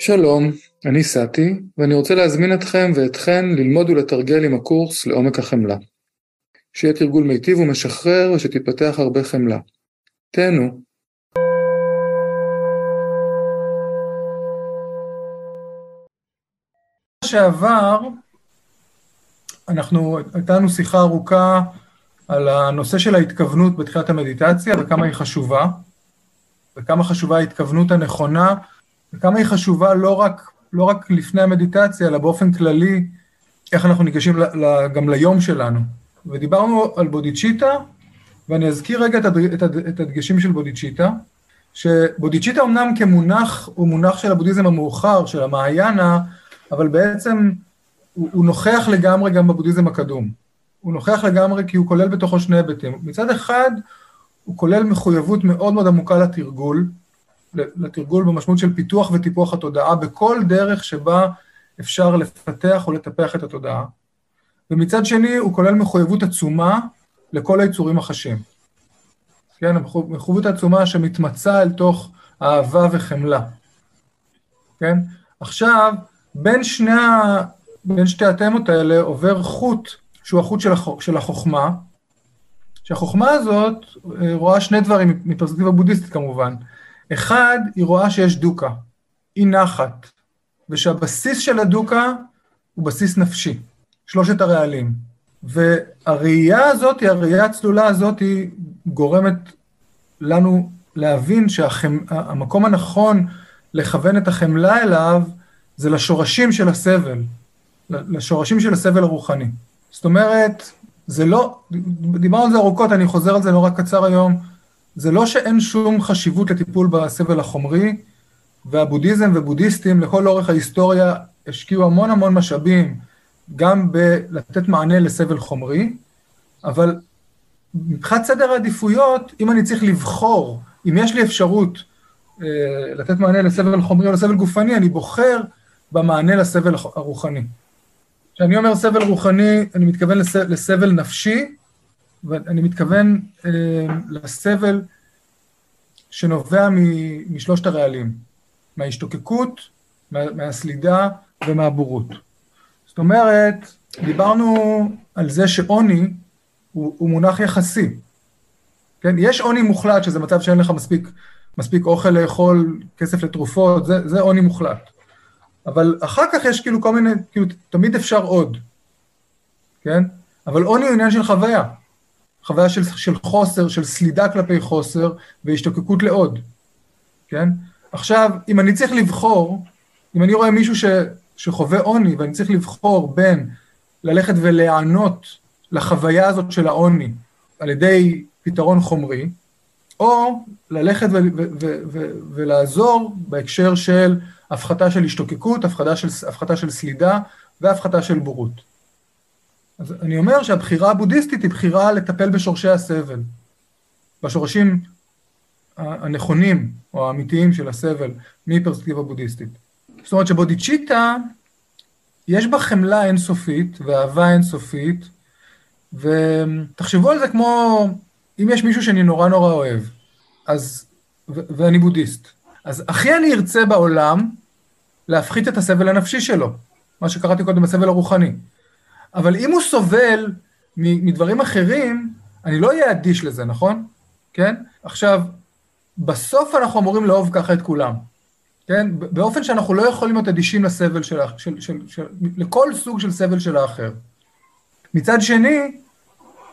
שלום, אני סאטי, ואני רוצה להזמין אתכם ואתכן ללמוד ולתרגל עם הקורס לעומק החמלה. שיהיה תרגול מיטיב ומשחרר ושתתפתח הרבה חמלה. תהנו. שעבר, אנחנו, הייתה לנו שיחה ארוכה על הנושא של ההתכוונות בתחילת המדיטציה וכמה היא חשובה, וכמה חשובה ההתכוונות הנכונה וכמה היא חשובה לא רק, לא רק לפני המדיטציה, אלא באופן כללי, איך אנחנו ניגשים גם ליום שלנו. ודיברנו על בודיצ'יטה, ואני אזכיר רגע את הדגשים של בודיצ'יטה, שבודיצ'יטה אמנם כמונח, הוא מונח של הבודהיזם המאוחר, של המעיינה, אבל בעצם הוא, הוא נוכח לגמרי גם בבודהיזם הקדום. הוא נוכח לגמרי כי הוא כולל בתוכו שני היבטים. מצד אחד, הוא כולל מחויבות מאוד מאוד עמוקה לתרגול, לתרגול במשמעות של פיתוח וטיפוח התודעה בכל דרך שבה אפשר לפתח או לטפח את התודעה. ומצד שני, הוא כולל מחויבות עצומה לכל היצורים החשים. כן, מחויבות עצומה שמתמצה אל תוך אהבה וחמלה. כן? עכשיו, בין, שני. בין שתי התמות האלה עובר חוט, שהוא החוט של, הח... של החוכמה, שהחוכמה הזאת אה, רואה שני דברים מפרספקטיבה בודהיסטית כמובן. אחד, היא רואה שיש דוקה, היא נחת, ושהבסיס של הדוקה הוא בסיס נפשי, שלושת הרעלים. והראייה הזאת, הראייה הצלולה הזאת, היא גורמת לנו להבין שהמקום שהחמ... הנכון לכוון את החמלה אליו, זה לשורשים של הסבל, לשורשים של הסבל הרוחני. זאת אומרת, זה לא, דיברנו על זה ארוכות, אני חוזר על זה נורא קצר היום, זה לא שאין שום חשיבות לטיפול בסבל החומרי, והבודהיזם ובודהיסטים לכל אורך ההיסטוריה השקיעו המון המון משאבים גם בלתת מענה לסבל חומרי, אבל מבחינת סדר העדיפויות, אם אני צריך לבחור, אם יש לי אפשרות אה, לתת מענה לסבל חומרי או לסבל גופני, אני בוחר במענה לסבל הרוחני. כשאני אומר סבל רוחני, אני מתכוון לסבל נפשי, ואני מתכוון אה, לסבל שנובע משלושת הרעלים, מההשתוקקות, מה, מהסלידה ומהבורות. זאת אומרת, דיברנו על זה שעוני הוא, הוא מונח יחסי. כן? יש עוני מוחלט, שזה מצב שאין לך מספיק, מספיק אוכל לאכול, כסף לתרופות, זה, זה עוני מוחלט. אבל אחר כך יש כאילו כל מיני, כאילו תמיד אפשר עוד, כן? אבל עוני הוא עניין של חוויה. חוויה של, של חוסר, של סלידה כלפי חוסר והשתוקקות לעוד, כן? עכשיו, אם אני צריך לבחור, אם אני רואה מישהו ש, שחווה עוני ואני צריך לבחור בין ללכת ולהיענות לחוויה הזאת של העוני על ידי פתרון חומרי, או ללכת ו- ו- ו- ו- ולעזור בהקשר של הפחתה של השתוקקות, הפחתה של, הפחתה של סלידה והפחתה של בורות. אז אני אומר שהבחירה הבודהיסטית היא בחירה לטפל בשורשי הסבל, בשורשים הנכונים או האמיתיים של הסבל מפרספקטיבה בודהיסטית. זאת אומרת שבודיצ'יטה יש בה חמלה אינסופית ואהבה אינסופית, ותחשבו על זה כמו אם יש מישהו שאני נורא נורא אוהב, אז, ו- ואני בודהיסט, אז הכי אני ארצה בעולם להפחית את הסבל הנפשי שלו, מה שקראתי קודם הסבל הרוחני. אבל אם הוא סובל מדברים אחרים, אני לא אהיה אדיש לזה, נכון? כן? עכשיו, בסוף אנחנו אמורים לאהוב ככה את כולם, כן? באופן שאנחנו לא יכולים להיות אדישים לסבל של, של, של, של, לכל סוג של סבל של האחר. מצד שני,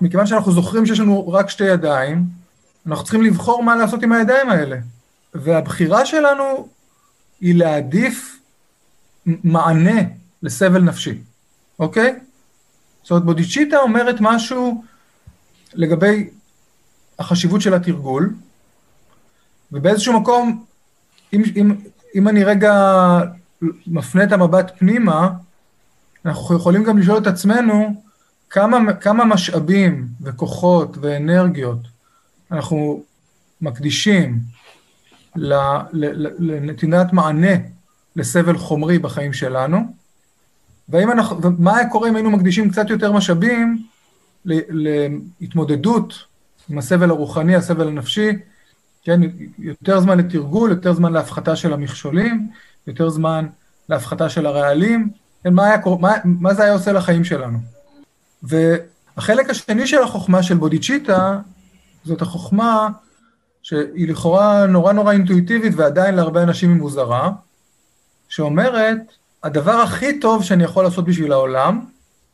מכיוון שאנחנו זוכרים שיש לנו רק שתי ידיים, אנחנו צריכים לבחור מה לעשות עם הידיים האלה. והבחירה שלנו היא להעדיף מענה לסבל נפשי, אוקיי? זאת אומרת, בודיצ'יטה אומרת משהו לגבי החשיבות של התרגול, ובאיזשהו מקום, אם, אם, אם אני רגע מפנה את המבט פנימה, אנחנו יכולים גם לשאול את עצמנו כמה, כמה משאבים וכוחות ואנרגיות אנחנו מקדישים לנתינת מענה לסבל חומרי בחיים שלנו, והאם אנחנו, ומה היה קורה אם היינו מקדישים קצת יותר משאבים להתמודדות עם הסבל הרוחני, הסבל הנפשי, כן, יותר זמן לתרגול, יותר זמן להפחתה של המכשולים, יותר זמן להפחתה של הרעלים, כן, מה, היה, מה, מה זה היה עושה לחיים שלנו. והחלק השני של החוכמה של בודיצ'יטה, זאת החוכמה שהיא לכאורה נורא נורא אינטואיטיבית ועדיין להרבה אנשים היא מוזרה, שאומרת, הדבר הכי טוב שאני יכול לעשות בשביל העולם,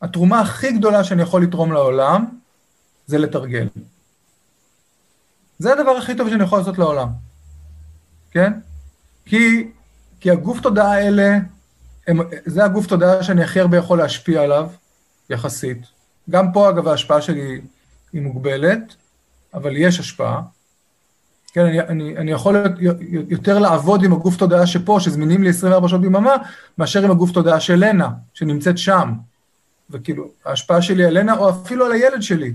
התרומה הכי גדולה שאני יכול לתרום לעולם, זה לתרגל. זה הדבר הכי טוב שאני יכול לעשות לעולם, כן? כי, כי הגוף תודעה האלה, הם, זה הגוף תודעה שאני הכי הרבה יכול להשפיע עליו, יחסית. גם פה, אגב, ההשפעה שלי היא מוגבלת, אבל יש השפעה. כן, אני, אני, אני יכול יותר לעבוד עם הגוף תודעה שפה, שזמינים לי 24 שעות ביממה, מאשר עם הגוף תודעה של לנה, שנמצאת שם. וכאילו, ההשפעה שלי על לנה, או אפילו על הילד שלי,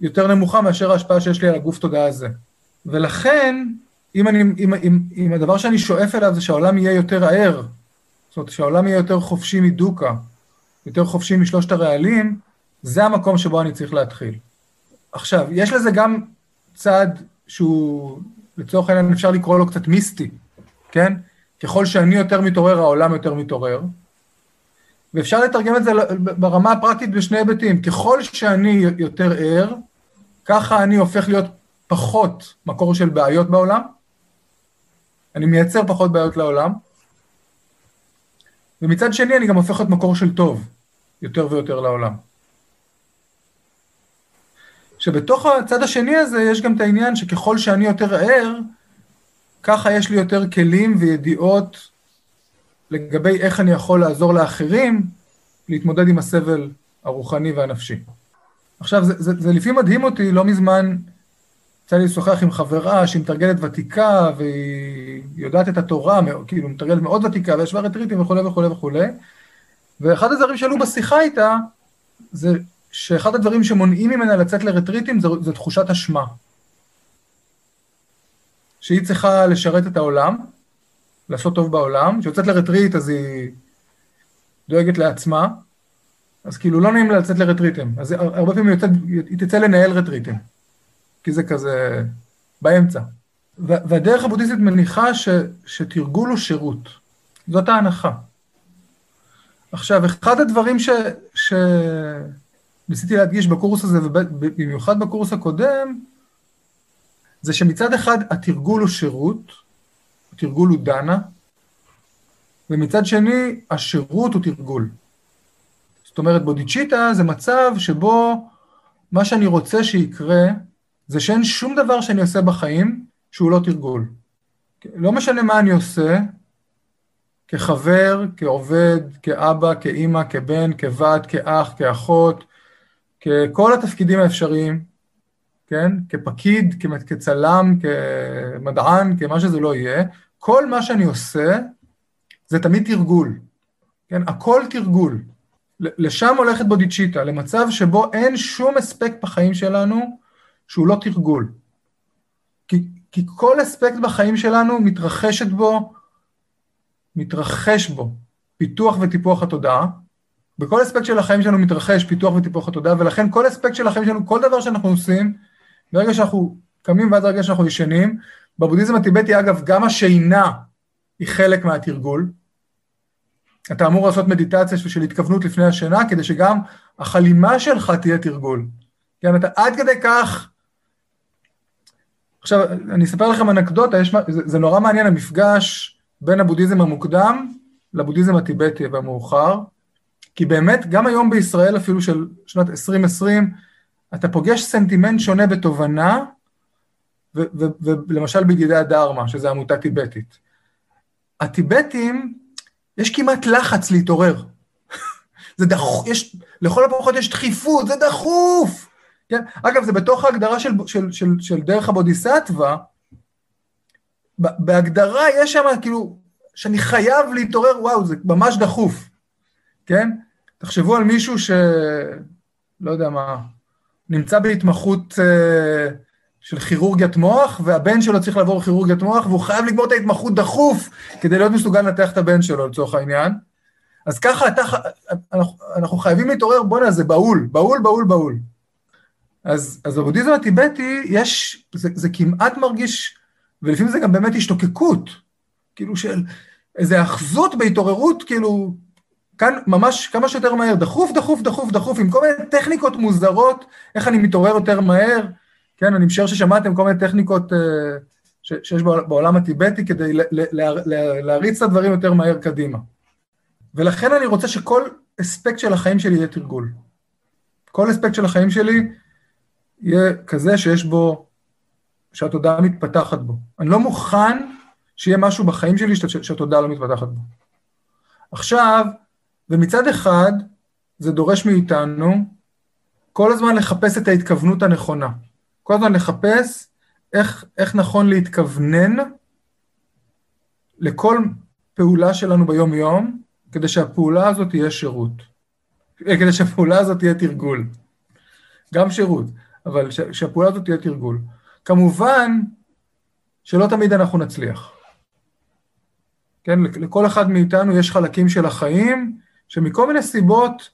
יותר נמוכה מאשר ההשפעה שיש לי על הגוף תודעה הזה. ולכן, אם, אני, אם, אם, אם הדבר שאני שואף אליו זה שהעולם יהיה יותר ער, זאת אומרת, שהעולם יהיה יותר חופשי מדוקה, יותר חופשי משלושת הרעלים, זה המקום שבו אני צריך להתחיל. עכשיו, יש לזה גם צד שהוא, לצורך העניין אפשר לקרוא לו קצת מיסטי, כן? ככל שאני יותר מתעורר, העולם יותר מתעורר. ואפשר לתרגם את זה ברמה הפרקטית בשני היבטים. ככל שאני יותר ער, ככה אני הופך להיות פחות מקור של בעיות בעולם, אני מייצר פחות בעיות לעולם, ומצד שני אני גם הופך להיות מקור של טוב, יותר ויותר לעולם. שבתוך הצד השני הזה יש גם את העניין שככל שאני יותר ער, ככה יש לי יותר כלים וידיעות לגבי איך אני יכול לעזור לאחרים להתמודד עם הסבל הרוחני והנפשי. עכשיו, זה, זה, זה לפעמים מדהים אותי, לא מזמן יצא לי לשוחח עם חברה שהיא מתרגלת ותיקה והיא יודעת את התורה, כאילו מתרגלת מאוד ותיקה וישבה רטריטים וכולי וכולי וכולי, ואחד הדברים שעלו בשיחה איתה זה שאחד הדברים שמונעים ממנה לצאת לרטריטים זה, זה תחושת אשמה. שהיא צריכה לשרת את העולם, לעשות טוב בעולם, כשיוצאת לרטריט אז היא דואגת לעצמה, אז כאילו לא נעים לה לצאת לרטריטים, אז הרבה פעמים יוצאת, היא תצא לנהל רטריטים, כי זה כזה באמצע. והדרך הבודהיסטית מניחה ש, שתרגול הוא שירות, זאת ההנחה. עכשיו, אחד הדברים ש, שניסיתי להדגיש בקורס הזה, ובמיוחד בקורס הקודם, זה שמצד אחד התרגול הוא שירות, התרגול הוא דנה, ומצד שני השירות הוא תרגול. זאת אומרת, בודיצ'יטה זה מצב שבו מה שאני רוצה שיקרה, זה שאין שום דבר שאני עושה בחיים שהוא לא תרגול. לא משנה מה אני עושה, כחבר, כעובד, כאבא, כאימא, כבן, כבת, כאח, כאחות, ככל התפקידים האפשריים, כן? כפקיד, כצלם, כמדען, כמה שזה לא יהיה, כל מה שאני עושה זה תמיד תרגול, כן? הכל תרגול. לשם הולכת בודיצ'יטה, למצב שבו אין שום אספקט בחיים שלנו שהוא לא תרגול. כי, כי כל אספקט בחיים שלנו מתרחשת בו, מתרחש בו פיתוח וטיפוח התודעה, בכל אספקט של החיים שלנו מתרחש פיתוח וטיפוח התודעה, ולכן כל אספקט של החיים שלנו, כל דבר שאנחנו עושים, ברגע שאנחנו קמים ועד הרגע שאנחנו ישנים, בבודהיזם הטיבטי, אגב, גם השינה היא חלק מהתרגול, אתה אמור לעשות מדיטציה של התכוונות לפני השינה, כדי שגם החלימה שלך תהיה תרגול. כן, אתה עד כדי כך... עכשיו, אני אספר לכם אנקדוטה, יש, זה, זה נורא מעניין המפגש בין הבודהיזם המוקדם לבודהיזם הטיבטי והמאוחר, כי באמת, גם היום בישראל, אפילו של שנת 2020, אתה פוגש סנטימנט שונה בתובנה, ולמשל בידידי הדרמה, שזו עמותה טיבטית. הטיבטים, יש כמעט לחץ להתעורר. זה דחוף, יש, לכל הפחות יש דחיפות, זה דחוף. כן? אגב, זה בתוך ההגדרה של, של, של, של דרך הבודיסטווה, בהגדרה יש שם כאילו, שאני חייב להתעורר, וואו, זה ממש דחוף, כן? תחשבו על מישהו ש... לא יודע מה, נמצא בהתמחות אה, של כירורגיית מוח, והבן שלו צריך לעבור כירורגיית מוח, והוא חייב לגמור את ההתמחות דחוף כדי להיות מסוגל לנתח את הבן שלו, לצורך העניין. אז ככה אתה, אנחנו, אנחנו חייבים להתעורר, בואנה, זה בהול, בהול, בהול, בהול. אז, אז בבודהיזם הטיבטי יש, זה, זה כמעט מרגיש ולפעמים זה גם באמת השתוקקות, כאילו של איזו אחזות בהתעוררות, כאילו, כאן ממש כמה שיותר מהר, דחוף, דחוף, דחוף, דחוף, עם כל מיני טכניקות מוזרות, איך אני מתעורר יותר מהר, כן, אני משער ששמעתם כל מיני טכניקות uh, שיש בעולם הטיבטי כדי להריץ את הדברים יותר מהר קדימה. ולכן אני רוצה שכל אספקט של החיים שלי יהיה תרגול. כל אספקט של החיים שלי יהיה כזה שיש בו, שהתודעה מתפתחת בו. אני לא מוכן שיהיה משהו בחיים שלי שהתודעה לא מתפתחת בו. עכשיו, ומצד אחד, זה דורש מאיתנו כל הזמן לחפש את ההתכוונות הנכונה. כל הזמן לחפש איך, איך נכון להתכוונן לכל פעולה שלנו ביום-יום, כדי שהפעולה הזאת תהיה שירות. אה, כדי שהפעולה הזאת תהיה תרגול. גם שירות, אבל ש, שהפעולה הזאת תהיה תרגול. כמובן שלא תמיד אנחנו נצליח. כן, לכל אחד מאיתנו יש חלקים של החיים שמכל מיני סיבות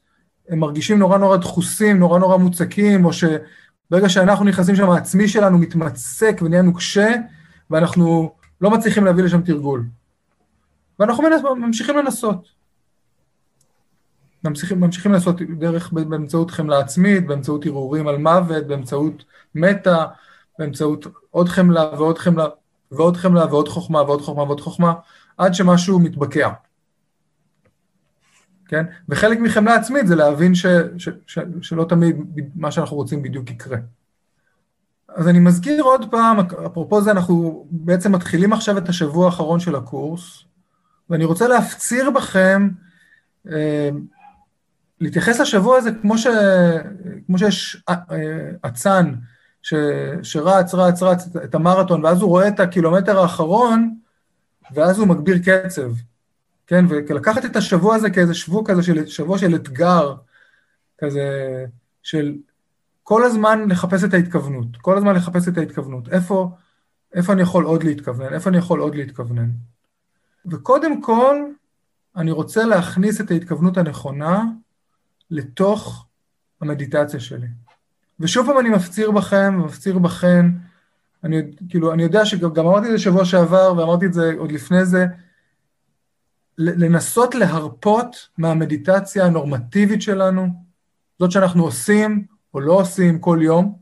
הם מרגישים נורא נורא דחוסים, נורא נורא מוצקים, או שברגע שאנחנו נכנסים שם, העצמי שלנו מתמצק ונהיה נוקשה, ואנחנו לא מצליחים להביא לשם תרגול. ואנחנו ממשיכים לנסות. ממשיכים, ממשיכים לעשות דרך באמצעות חמלה עצמית, באמצעות ערעורים על מוות, באמצעות מטה, באמצעות עוד חמלה ועוד חמלה ועוד חמלה ועוד חוכמה ועוד חוכמה ועוד חוכמה, עד שמשהו מתבקע. כן? וחלק מחמלה עצמית זה להבין ש, ש, ש, שלא תמיד מה שאנחנו רוצים בדיוק יקרה. אז אני מזכיר עוד פעם, אפרופו זה, אנחנו בעצם מתחילים עכשיו את השבוע האחרון של הקורס, ואני רוצה להפציר בכם אה, להתייחס לשבוע הזה כמו, ש, כמו שיש אה, אצן ש, שרץ, רץ, רץ את המרתון, ואז הוא רואה את הקילומטר האחרון, ואז הוא מגביר קצב. כן, ולקחת את השבוע הזה כאיזה שבוע כזה, של, שבוע של אתגר, כזה, של כל הזמן לחפש את ההתכוונות, כל הזמן לחפש את ההתכוונות. איפה, איפה אני יכול עוד להתכוונן? איפה אני יכול עוד להתכוונן? וקודם כל, אני רוצה להכניס את ההתכוונות הנכונה לתוך המדיטציה שלי. ושוב פעם אני מפציר בכם, מפציר בכן, אני, כאילו, אני יודע שגם אמרתי את זה שבוע שעבר, ואמרתי את זה עוד לפני זה, לנסות להרפות מהמדיטציה הנורמטיבית שלנו, זאת שאנחנו עושים או לא עושים כל יום,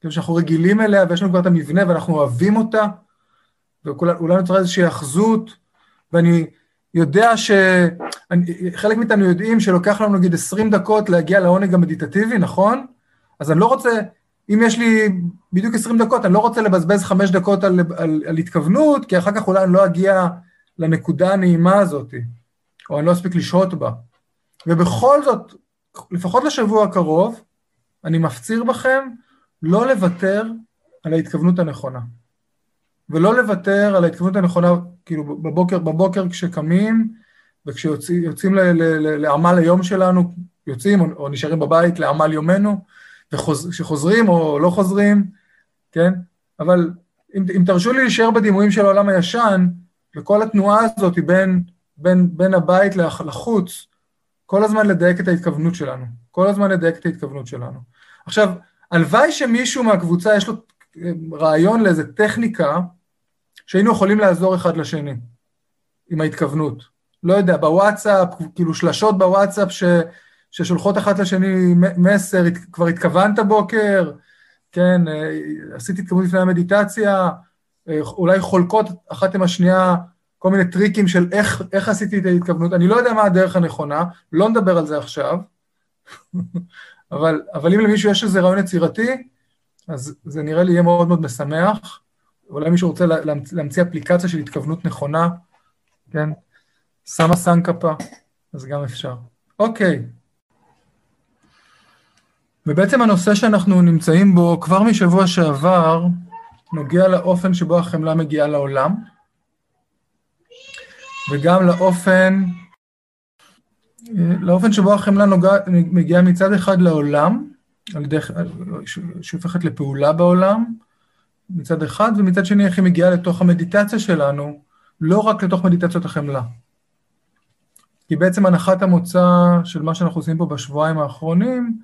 כאילו שאנחנו רגילים אליה ויש לנו כבר את המבנה ואנחנו אוהבים אותה, ואולי נוצרה איזושהי אחזות, ואני יודע ש... חלק מאיתנו יודעים שלוקח לנו נגיד 20 דקות להגיע לעונג המדיטטיבי, נכון? אז אני לא רוצה, אם יש לי בדיוק 20 דקות, אני לא רוצה לבזבז 5 דקות על, על, על התכוונות, כי אחר כך אולי אני לא אגיע לנקודה הנעימה הזאת, או אני לא אספיק לשהות בה. ובכל זאת, לפחות לשבוע הקרוב, אני מפציר בכם לא לוותר על ההתכוונות הנכונה. ולא לוותר על ההתכוונות הנכונה, כאילו בבוקר, בבוקר כשקמים וכשיוצאים לעמל היום שלנו, יוצאים או, או נשארים בבית לעמל יומנו, וכשחוזרים או לא חוזרים, כן? אבל אם, אם תרשו לי להישאר בדימויים של העולם הישן, וכל התנועה הזאת בין, בין, בין הבית לחוץ, כל הזמן לדייק את ההתכוונות שלנו. כל הזמן לדייק את ההתכוונות שלנו. עכשיו, הלוואי שמישהו מהקבוצה יש לו רעיון לאיזה טכניקה שהיינו יכולים לעזור אחד לשני עם ההתכוונות. לא יודע, בוואטסאפ, כאילו שלשות בוואטסאפ ש, ששולחות אחת לשני מסר, כבר התכוונת בוקר, כן, אה, עשיתי התכוונות לפני המדיטציה, אה, אולי חולקות אחת עם השנייה כל מיני טריקים של איך, איך עשיתי את ההתכוונות, אני לא יודע מה הדרך הנכונה, לא נדבר על זה עכשיו, אבל, אבל אם למישהו יש איזה רעיון יצירתי, אז זה נראה לי יהיה מאוד מאוד משמח. אולי מישהו רוצה להמציא אפליקציה של התכוונות נכונה, כן? שמה סנקפה, אז גם אפשר. אוקיי. ובעצם הנושא שאנחנו נמצאים בו כבר משבוע שעבר, נוגע לאופן שבו החמלה מגיעה לעולם, וגם לאופן, לאופן שבו החמלה נוגע, מגיעה מצד אחד לעולם, על ידי, שהופכת לפעולה בעולם, מצד אחד, ומצד שני איך היא מגיעה לתוך המדיטציה שלנו, לא רק לתוך מדיטציות החמלה. כי בעצם הנחת המוצא של מה שאנחנו עושים פה בשבועיים האחרונים,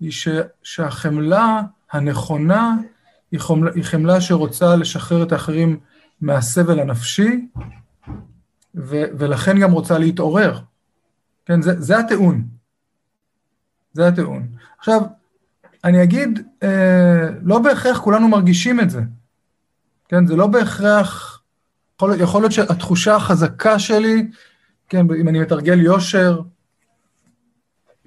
היא ש, שהחמלה הנכונה היא חמלה, שרוצה לשחרר את האחרים מהסבל הנפשי, ו, ולכן גם רוצה להתעורר. כן, זה, זה הטיעון. זה הטיעון. עכשיו, אני אגיד, אה, לא בהכרח כולנו מרגישים את זה. כן, זה לא בהכרח, יכול, יכול להיות שהתחושה החזקה שלי, כן, אם אני מתרגל יושר,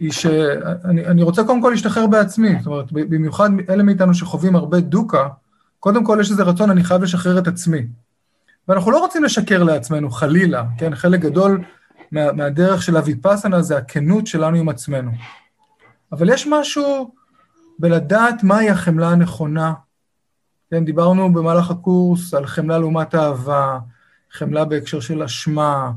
היא שאני רוצה קודם כל להשתחרר בעצמי, זאת אומרת, במיוחד אלה מאיתנו שחווים הרבה דוקה, קודם כל יש איזה רצון, אני חייב לשחרר את עצמי. ואנחנו לא רוצים לשקר לעצמנו, חלילה, כן? חלק גדול מה, מהדרך של הוויפאסנה זה הכנות שלנו עם עצמנו. אבל יש משהו בלדעת מהי החמלה הנכונה. כן, דיברנו במהלך הקורס על חמלה לעומת אהבה, חמלה בהקשר של אשמה,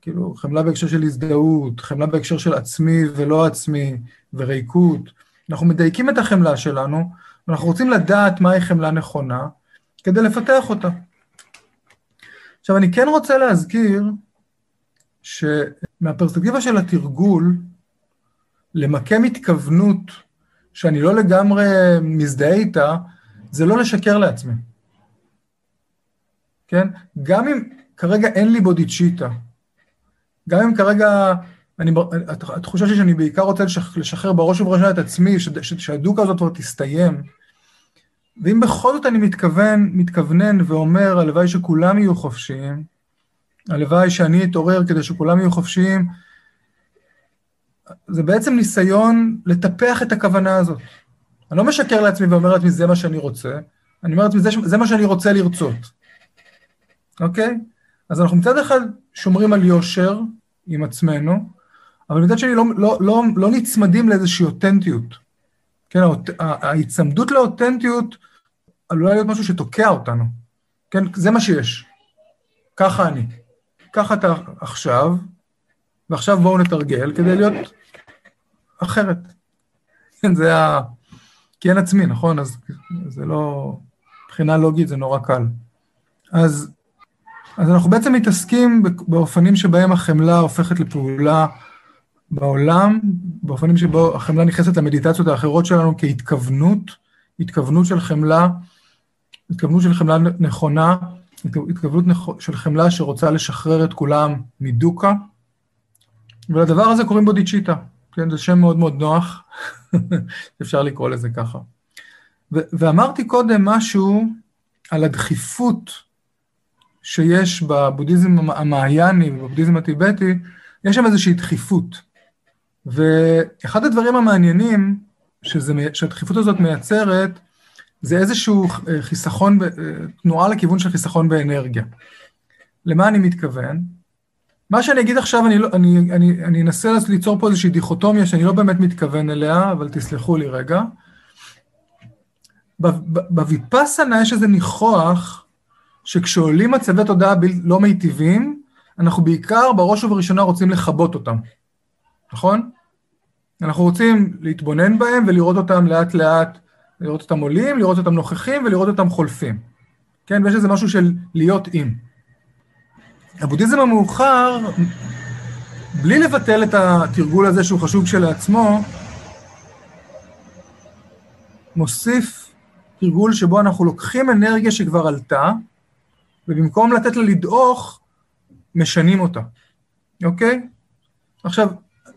כאילו, חמלה בהקשר של הזדהות, חמלה בהקשר של עצמי ולא עצמי, וריקות. אנחנו מדייקים את החמלה שלנו, ואנחנו רוצים לדעת מהי חמלה נכונה, כדי לפתח אותה. עכשיו, אני כן רוצה להזכיר שמהפרספקטיבה של התרגול, למקם התכוונות שאני לא לגמרי מזדהה איתה, זה לא לשקר לעצמי. כן? גם אם כרגע אין לי בודיצ'יטה, גם אם כרגע, אני, התחושה שלי שאני בעיקר רוצה לשחרר בראש ובראשונה את עצמי, שהדוקה הזאת כבר תסתיים, ואם בכל זאת אני מתכוון, מתכוונן ואומר, הלוואי שכולם יהיו חופשיים, הלוואי שאני אתעורר כדי שכולם יהיו חופשיים, זה בעצם ניסיון לטפח את הכוונה הזאת. אני לא משקר לעצמי ואומר לעצמי, זה מה שאני רוצה, אני אומר לעצמי, זה, זה מה שאני רוצה לרצות, אוקיי? אז אנחנו מצד אחד שומרים על יושר עם עצמנו, אבל מצד שני לא, לא, לא, לא נצמדים לאיזושהי אותנטיות. כן, ההיצמדות לאותנטיות עלולה להיות משהו שתוקע אותנו. כן, זה מה שיש. ככה אני. ככה אתה עכשיו, ועכשיו בואו נתרגל כדי להיות אחרת. כן, זה ה... כי אין עצמי, נכון? אז זה לא... מבחינה לוגית זה נורא קל. אז, אז אנחנו בעצם מתעסקים באופנים שבהם החמלה הופכת לפעולה בעולם, באופנים שבו החמלה נכנסת למדיטציות האחרות שלנו כהתכוונות, התכוונות של חמלה, התכוונות של חמלה נכונה, התכוונות של חמלה שרוצה לשחרר את כולם מדוקה, ולדבר הזה קוראים בודיצ'יטה, כן, זה שם מאוד מאוד נוח, אפשר לקרוא לזה ככה. ואמרתי קודם משהו על הדחיפות שיש בבודהיזם המעייני ובבודהיזם הטיבטי, יש שם איזושהי דחיפות. ואחד הדברים המעניינים שזה, שהדחיפות הזאת מייצרת, זה איזשהו חיסכון, תנועה לכיוון של חיסכון באנרגיה. למה אני מתכוון? מה שאני אגיד עכשיו, אני, לא, אני, אני, אני אנסה ליצור פה איזושהי דיכוטומיה שאני לא באמת מתכוון אליה, אבל תסלחו לי רגע. בוויפאסנה יש איזה ניחוח שכשעולים מצבי תודעה לא מיטיבים, אנחנו בעיקר, בראש ובראשונה, רוצים לכבות אותם, נכון? אנחנו רוצים להתבונן בהם ולראות אותם לאט לאט, לראות אותם עולים, לראות אותם נוכחים ולראות אותם חולפים. כן, ויש איזה משהו של להיות עם. הבודהיזם המאוחר, בלי לבטל את התרגול הזה שהוא חשוב כשלעצמו, מוסיף תרגול שבו אנחנו לוקחים אנרגיה שכבר עלתה, ובמקום לתת לה לדעוך, משנים אותה, אוקיי? עכשיו,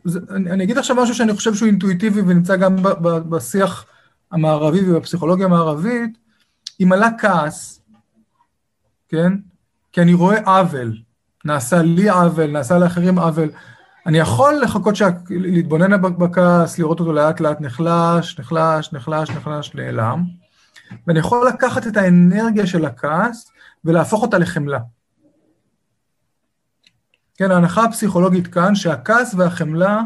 זה, אני, אני אגיד עכשיו משהו שאני חושב שהוא אינטואיטיבי ונמצא גם ב, ב, בשיח המערבי ובפסיכולוגיה המערבית, אם עלה כעס, כן? כי אני רואה עוול, נעשה לי עוול, נעשה לאחרים עוול, אני יכול לחכות, שה... להתבונן בכעס, לראות אותו לאט לאט נחלש, נחלש, נחלש, נחלש, נעלם, ואני יכול לקחת את האנרגיה של הכעס ולהפוך אותה לחמלה. כן, ההנחה הפסיכולוגית כאן, שהכעס והחמלה,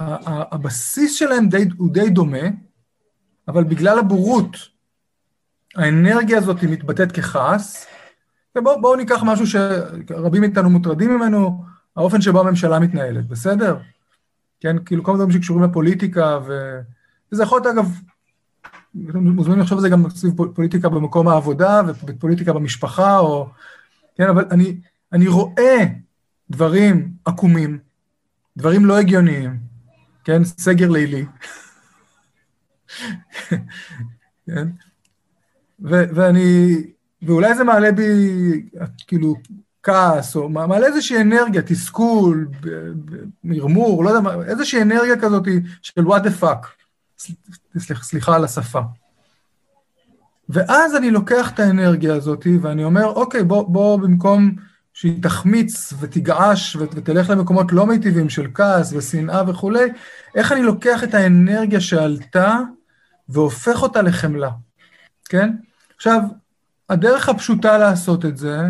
הבסיס שלהם די, הוא די דומה, אבל בגלל הבורות, האנרגיה הזאת מתבטאת ככעס, ובואו בוא ניקח משהו שרבים מאיתנו מוטרדים ממנו, האופן שבו הממשלה מתנהלת, בסדר? כן, כאילו כל מיני דברים שקשורים לפוליטיקה, ו... וזה יכול להיות אגב, מוזמנים לחשוב על זה גם סביב פוליטיקה במקום העבודה ופוליטיקה במשפחה, או... כן, אבל אני, אני רואה דברים עקומים, דברים לא הגיוניים, כן, סגר לילי, כן, ו- ואני, ואולי זה מעלה בי, כאילו, כעס, או מעלה איזושהי אנרגיה, תסכול, מרמור, לא יודע מה, איזושהי אנרגיה כזאת של what the fuck. סליחה, על השפה. ואז אני לוקח את האנרגיה הזאת ואני אומר, אוקיי, בוא, בוא במקום שהיא תחמיץ ותגעש ותלך למקומות לא מיטיבים של כעס ושנאה וכולי, איך אני לוקח את האנרגיה שעלתה והופך אותה לחמלה, כן? עכשיו, הדרך הפשוטה לעשות את זה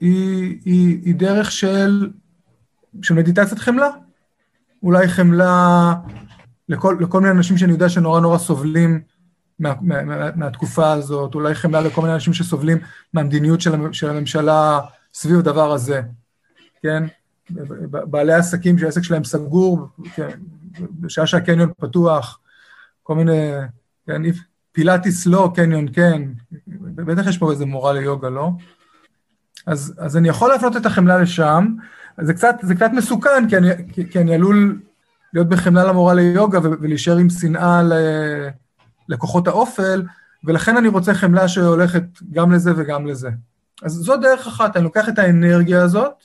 היא, היא, היא דרך של, של מדיטציית חמלה. אולי חמלה לכל, לכל מיני אנשים שאני יודע שנורא נורא סובלים מה, מה, מה, מהתקופה הזאת, אולי חמלה לכל מיני אנשים שסובלים מהמדיניות של, של הממשלה סביב הדבר הזה, כן? בעלי עסקים שהעסק שלהם סגור, כן, בשעה שהקניון פתוח, כל מיני, כן, פילאטיס לא, קניון כן, בטח יש פה איזה מורה ליוגה, לא? אז, אז אני יכול להפנות את החמלה לשם, זה קצת, זה קצת מסוכן, כי אני, כי, כי אני עלול להיות בחמלה למורה ליוגה ולהישאר עם שנאה לכוחות האופל, ולכן אני רוצה חמלה שהולכת גם לזה וגם לזה. אז זו דרך אחת, אני לוקח את האנרגיה הזאת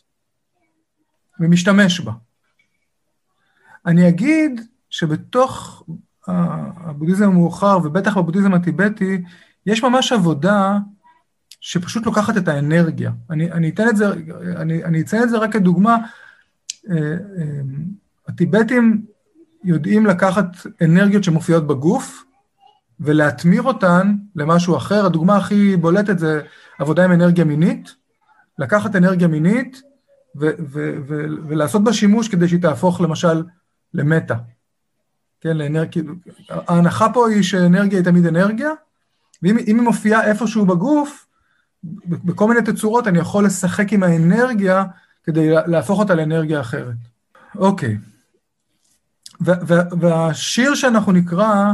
ומשתמש בה. אני אגיד שבתוך הבודהיזם המאוחר, ובטח בבודהיזם הטיבטי, יש ממש עבודה שפשוט לוקחת את האנרגיה. אני, אני אתן את זה, אני, אני אציין את זה רק כדוגמה. הטיבטים יודעים לקחת אנרגיות שמופיעות בגוף ולהתמיר אותן למשהו אחר. הדוגמה הכי בולטת זה עבודה עם אנרגיה מינית, לקחת אנרגיה מינית ו- ו- ו- ולעשות בה שימוש כדי שהיא תהפוך למשל למטה. כן, לאנרגיה, ההנחה פה היא שאנרגיה היא תמיד אנרגיה, ואם היא מופיעה איפשהו בגוף, בכל מיני תצורות אני יכול לשחק עם האנרגיה כדי להפוך אותה לאנרגיה אחרת. אוקיי. והשיר שאנחנו נקרא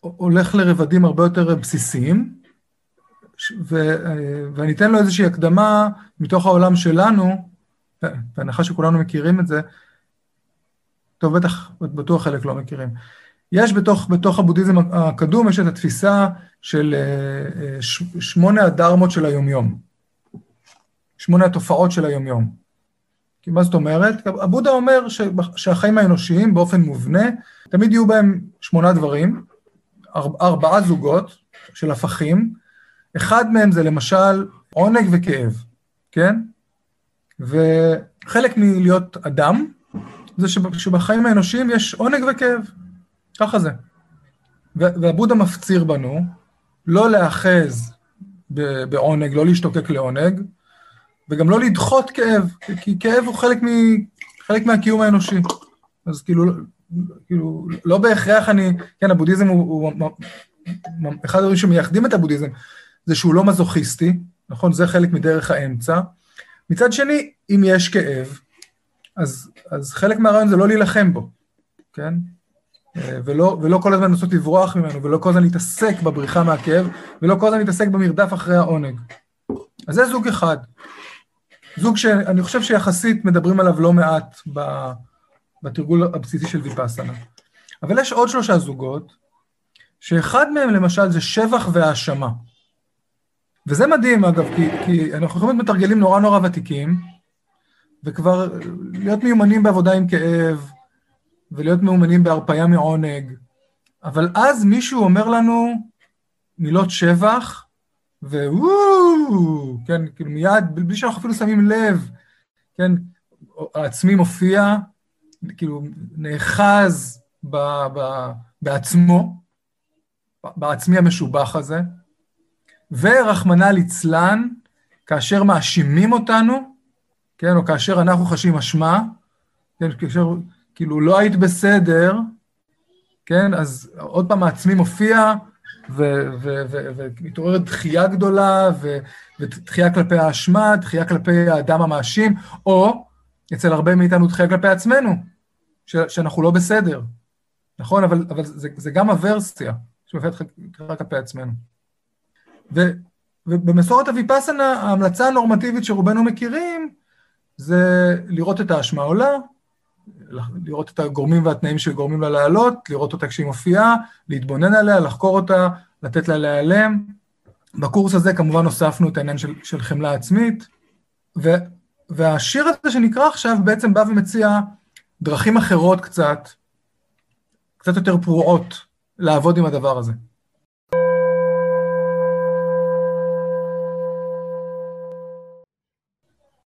הולך לרבדים הרבה יותר בסיסיים, ואני אתן לו איזושהי הקדמה מתוך העולם שלנו, בהנחה שכולנו מכירים את זה, טוב, בטח, בטוח חלק לא מכירים. יש בתוך, בתוך הבודהיזם הקדום, יש את התפיסה של אה, אה, שמונה הדרמות של היומיום. שמונה התופעות של היומיום. כי מה זאת אומרת? הבודה אומר שהחיים האנושיים באופן מובנה, תמיד יהיו בהם שמונה דברים, ארבעה זוגות של הפכים, אחד מהם זה למשל עונג וכאב, כן? וחלק מלהיות אדם, זה שבחיים האנושיים יש עונג וכאב, ככה זה. והבודה מפציר בנו לא להאחז בעונג, לא להשתוקק לעונג, וגם לא לדחות כאב, כי כאב הוא חלק, מ, חלק מהקיום האנושי. אז כאילו, כאילו, לא בהכרח אני, כן, הבודהיזם הוא, הוא אחד הדברים שמייחדים את הבודהיזם, זה שהוא לא מזוכיסטי, נכון? זה חלק מדרך האמצע. מצד שני, אם יש כאב, אז, אז חלק מהרעיון זה לא להילחם בו, כן? ולא, ולא כל הזמן לנסות לברוח ממנו, ולא כל הזמן להתעסק בבריחה מהכאב, ולא כל הזמן להתעסק במרדף אחרי העונג. אז זה זוג אחד. זוג שאני חושב שיחסית מדברים עליו לא מעט בתרגול הבסיסי של ויפאסנה. אבל יש עוד שלושה זוגות, שאחד מהם למשל זה שבח והאשמה. וזה מדהים אגב, כי, כי אנחנו יכולים להיות מתרגלים נורא נורא ותיקים, וכבר להיות מיומנים בעבודה עם כאב, ולהיות מאומנים בהרפאיה מעונג, אבל אז מישהו אומר לנו מילות שבח, ווואו, כן, כאילו מיד, בלי שאנחנו אפילו שמים לב, כן, העצמי מופיע, כאילו נאחז ב, ב, בעצמו, בעצמי המשובח הזה, ורחמנא ליצלן, כאשר מאשימים אותנו, כן, או כאשר אנחנו חשים אשמה, כן, כאשר כאילו לא היית בסדר, כן, אז עוד פעם העצמי מופיע, ומתעוררת דחייה גדולה, ודחייה כלפי האשמה, דחייה כלפי האדם המאשים, או אצל הרבה מאיתנו דחייה כלפי עצמנו, ש, שאנחנו לא בסדר, נכון? אבל, אבל זה, זה גם הוורסיה שמופיעה כלפי עצמנו. ו, ובמסורת הוויפאסנה, ההמלצה הנורמטיבית שרובנו מכירים, זה לראות את האשמה עולה, לראות את הגורמים והתנאים שגורמים לה לעלות, לראות אותה כשהיא מופיעה, להתבונן עליה, לחקור אותה, לתת לה להיעלם, בקורס הזה כמובן הוספנו את העניין של, של חמלה עצמית, ו, והשיר הזה שנקרא עכשיו בעצם בא ומציע דרכים אחרות קצת, קצת יותר פרועות לעבוד עם הדבר הזה.